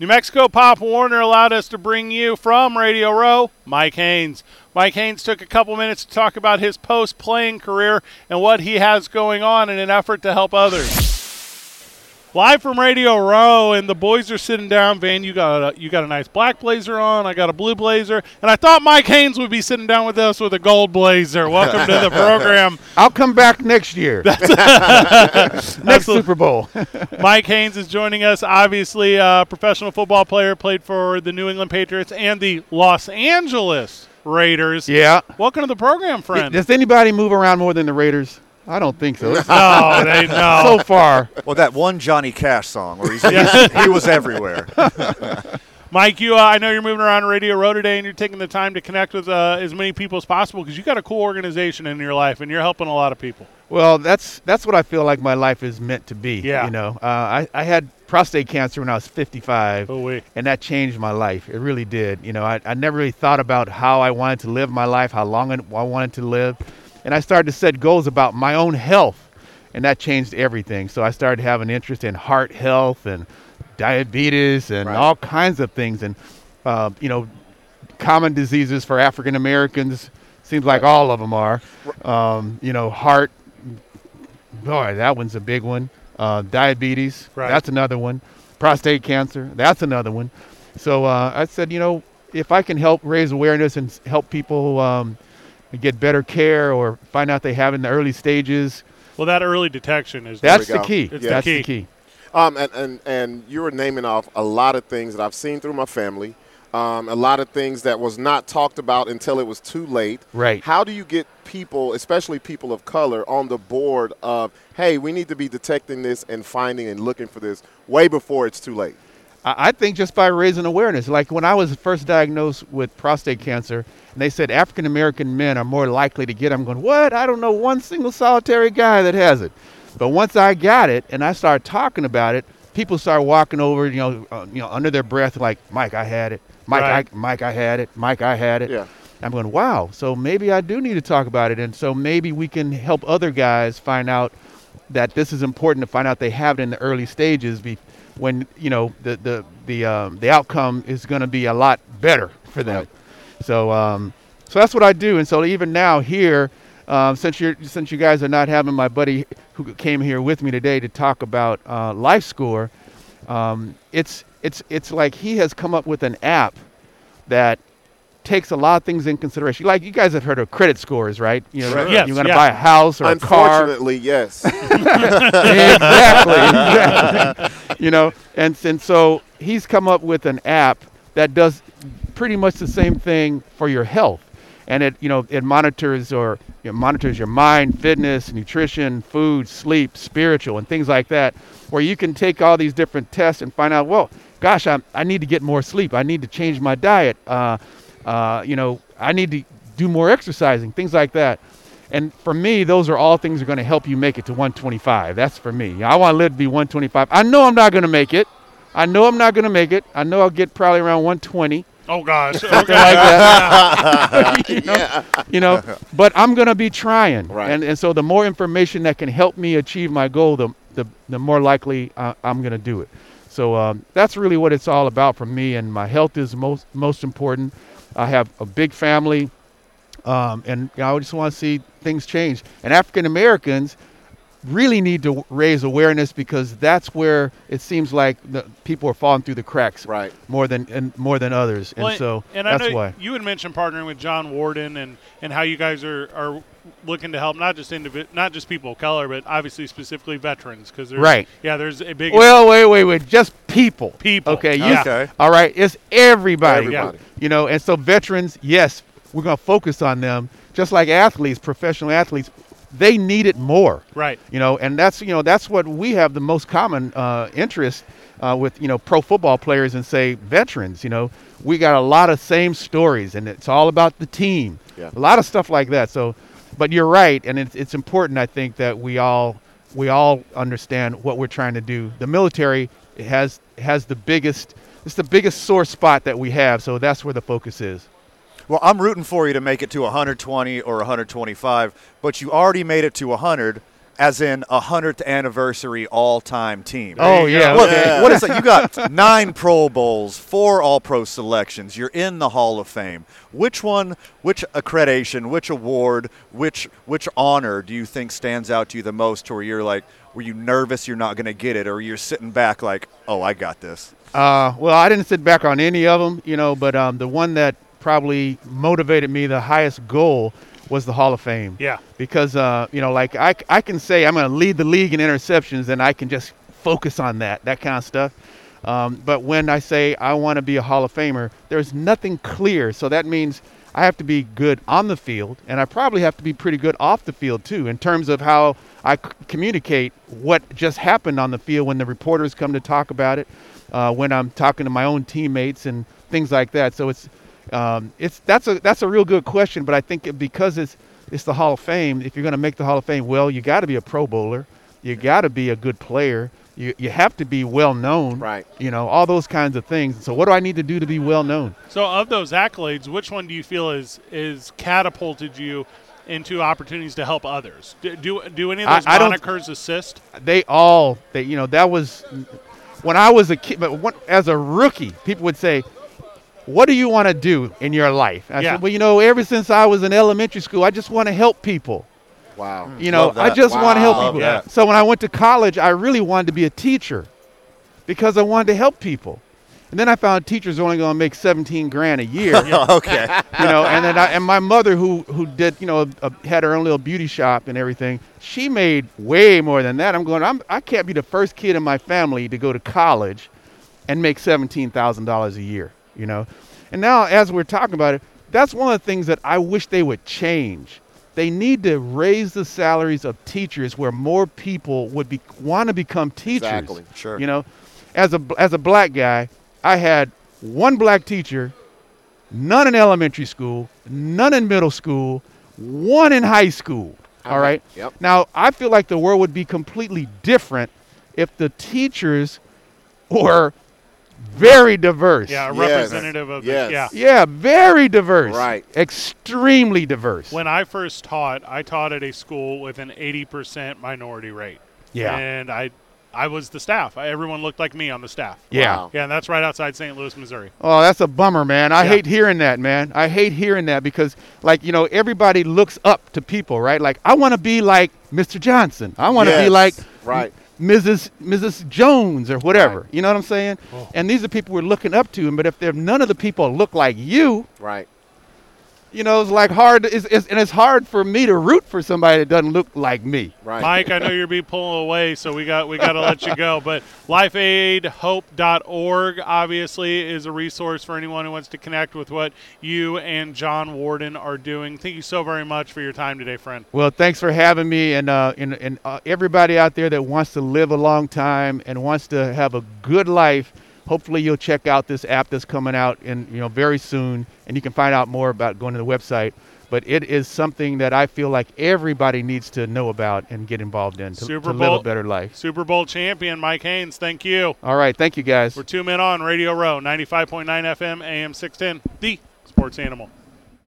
New Mexico Pop Warner allowed us to bring you from Radio Row, Mike Haynes. Mike Haynes took a couple minutes to talk about his post playing career and what he has going on in an effort to help others. Live from Radio Row, and the boys are sitting down. Van, you got a, you got a nice black blazer on. I got a blue blazer, and I thought Mike Haynes would be sitting down with us with a gold blazer. Welcome to the program. I'll come back next year. next Super Bowl. Mike Haynes is joining us. Obviously, a professional football player, played for the New England Patriots and the Los Angeles Raiders. Yeah. Welcome to the program, friend. Does anybody move around more than the Raiders? I don't think so. no, they no. so far. Well, that one Johnny Cash song where he's, he's he was everywhere. Mike, you, uh, I know you're moving around Radio Row today, and you're taking the time to connect with uh, as many people as possible because you've got a cool organization in your life, and you're helping a lot of people. Well, that's that's what I feel like my life is meant to be. Yeah. You know, uh, I I had prostate cancer when I was 55, Oh, wait. and that changed my life. It really did. You know, I, I never really thought about how I wanted to live my life, how long I I wanted to live, and I started to set goals about my own health, and that changed everything. So I started having interest in heart health and diabetes and Right. all kinds of things, and uh, you know, common diseases for African Americans. Seems like all of them are. Um, you know, heart. Boy, that one's a big one. Uh, diabetes. Right. That's another one. Prostate cancer. That's another one. So uh, I said, you know, if I can help raise awareness and help people um, get better care or find out they have in the early stages, Well, that early detection is that's the key. It's the that's key. the key. Um, and, and, and you were naming off a lot of things that I've seen through my family, um, a lot of things that was not talked about until it was too late. Right. How do you get people, especially people of color, on the board of, hey, we need to be detecting this and finding and looking for this way before it's too late? I think just by raising awareness. Like when I was first diagnosed with prostate cancer, and they said African American men are more likely to get it, I'm going, what? I don't know one single solitary guy that has it. But once I got it and I started talking about it, people started walking over, you know, uh, you know, under their breath, like, Mike, I had it. Mike, Right. I, Mike, I had it. Mike, I had it. Yeah. I'm going, wow. So maybe I do need to talk about it, and so maybe we can help other guys find out that this is important to find out they have it in the early stages. Be, when you know the the the um, the outcome is going to be a lot better for them. Right. So um, so that's what I do, and so even now here. Um, since you're since you guys are not having my buddy who came here with me today to talk about uh, life score, um, it's it's it's like he has come up with an app that takes a lot of things in consideration. Like you guys have heard of credit scores, right? You know, Sure. Yes, you're going to yeah. buy a house or a car. Unfortunately, yes. exactly, exactly. You know, and and so he's come up with an app that does pretty much the same thing for your health, and it you know it monitors or it monitors your mind, fitness, nutrition, food, sleep, spiritual, and things like that, where you can take all these different tests and find out, well, gosh, I I need to get more sleep. I need to change my diet. Uh, uh, you know, I need to do more exercising, things like that. And for me, those are all things that are going to help you make it to 125. That's for me. I want to live to be 125. I know I'm not going to make it. I know I'm not going to make it. I know I'll get probably around 120, Oh gosh. something Okay. like that. you, know, you know, but I'm going to be trying. Right. And, and so the more information that can help me achieve my goal, the, the, the more likely uh, I'm going to do it. So um, that's really what it's all about for me. And my health is most, most important. I have a big family. Um, and you know, I just want to see things change. And African Americans really need to raise awareness because that's where it seems like the people are falling through the cracks right. more than and more than others. Well, and so and I that's know why. you had mentioned partnering with John Warden and, and how you guys are, are looking to help not just individ- not just people of color, but obviously specifically veterans because there's Right. yeah there's a big Well, wait, wait, wait. Just people. People. Okay. You, Yeah. Okay. All right. It's everybody. Everybody. You know, and so veterans, yes, we're going to focus on them. Just like athletes, professional athletes, they need it more. right you know and that's you know that's what we have the most common uh, interest uh, with you know pro football players and say veterans you know we got a lot of same stories and it's all about the team Yeah. a lot of stuff like that so but you're right and it's, it's important i think that we all we all understand what we're trying to do the military has has the biggest it's the biggest sore spot that we have so that's where the focus is Well, I'm rooting for you to make it to 120 or 125, but you already made it to 100. As in a hundredth anniversary all-time team. Oh yeah. Look, okay. what is it? You got nine Pro Bowls, four All-Pro selections. You're in the Hall of Fame. Which one, which accreditation, which award, which which honor do you think stands out to you the most? To where you're like, were you nervous you're not going to get it, or you're sitting back like, oh, I got this. Uh, well, I didn't sit back on any of them, you know, but um, the one that probably motivated me the highest goal was the Hall of Fame. Yeah. Because, uh, you know, like I, I can say I'm going to lead the league in interceptions and I can just focus on that, that kind of stuff. Um, but when I say I want to be a Hall of Famer, there's nothing clear. So that means I have to be good on the field, and I probably have to be pretty good off the field too, in terms of how I c- communicate what just happened on the field when the reporters come to talk about it, uh, when I'm talking to my own teammates and things like that. So it's um, it's that's a that's a real good question, but I think because it's it's the Hall of Fame. If you're going to make the Hall of Fame, well, you got to be a Pro Bowler, you got to be a good player, you you have to be well known, Right. You know all those kinds of things. So what do I need to do to be well known? So, of those accolades, which one do you feel is is catapulted you into opportunities to help others? Do do, do any of those I don't- monikers assist? they all they you know that was when I was a kid but when, as a rookie people would say what do you want to do in your life I Yeah. said well you know ever since I was in elementary school I just want to help people Wow. Mm. you know I that. just want to help Wow. people that. so when I went to college I really wanted to be a teacher because I wanted to help people and then I found teachers only going to make 17 grand a year okay. you know, and then I, and my mother who who did you know a, had her own little beauty shop and everything. She made way more than that. I'm going. I'm I can't be the first kid in my family to go to college and make seventeen thousand dollars a year. You know, and now as we're talking about it, that's one of the things that I wish they would change. They need to raise the salaries of teachers where more people would be want to become teachers. Exactly. Sure. You know, as a as a black guy, I had one black teacher, none in elementary school, none in middle school, one in high school. All Uh-huh. right. Yep. Now I feel like the world would be completely different if the teachers were very diverse. Yeah, a Yes. representative of Yes. the yeah. Yeah, very diverse. Right. Extremely diverse. When I first taught, I taught at a school with an 80% minority rate. Yeah. And I I was the staff. I, everyone looked like me on the staff. yeah. Wow. Yeah, and that's right outside St. Louis, Missouri. Oh, that's a bummer, man. I Yeah. hate hearing that, man. I hate hearing that because, like, you know, everybody looks up to people, right? Like, I want to be like Mr. Johnson. I want to be like Right. Mrs. Mrs. Jones or whatever. Right. You know what I'm saying? Oh. And these are people we're looking up to. But if none of the people look like you, Right. You know, it's like hard. It's, it's, and it's hard for me to root for somebody that doesn't look like me. Right. Mike, I know you're being pulled away, so we got we got to let you go. But lifeaidhope.org obviously is a resource for anyone who wants to connect with what you and John Warden are doing. Thank you so very much for your time today, friend. Well, thanks for having me, and uh, and, and uh, everybody out there that wants to live a long time and wants to have a good life. Hopefully, you'll check out this app that's coming out in you know very soon, and you can find out more about going to the website. But it is something that I feel like everybody needs to know about and get involved in to, Super to live Bowl- a better life. Super Bowl champion Mike Haynes, thank you. All right, thank you guys. We're two men on Radio Row, 95.9 FM, AM 610, the sports animal.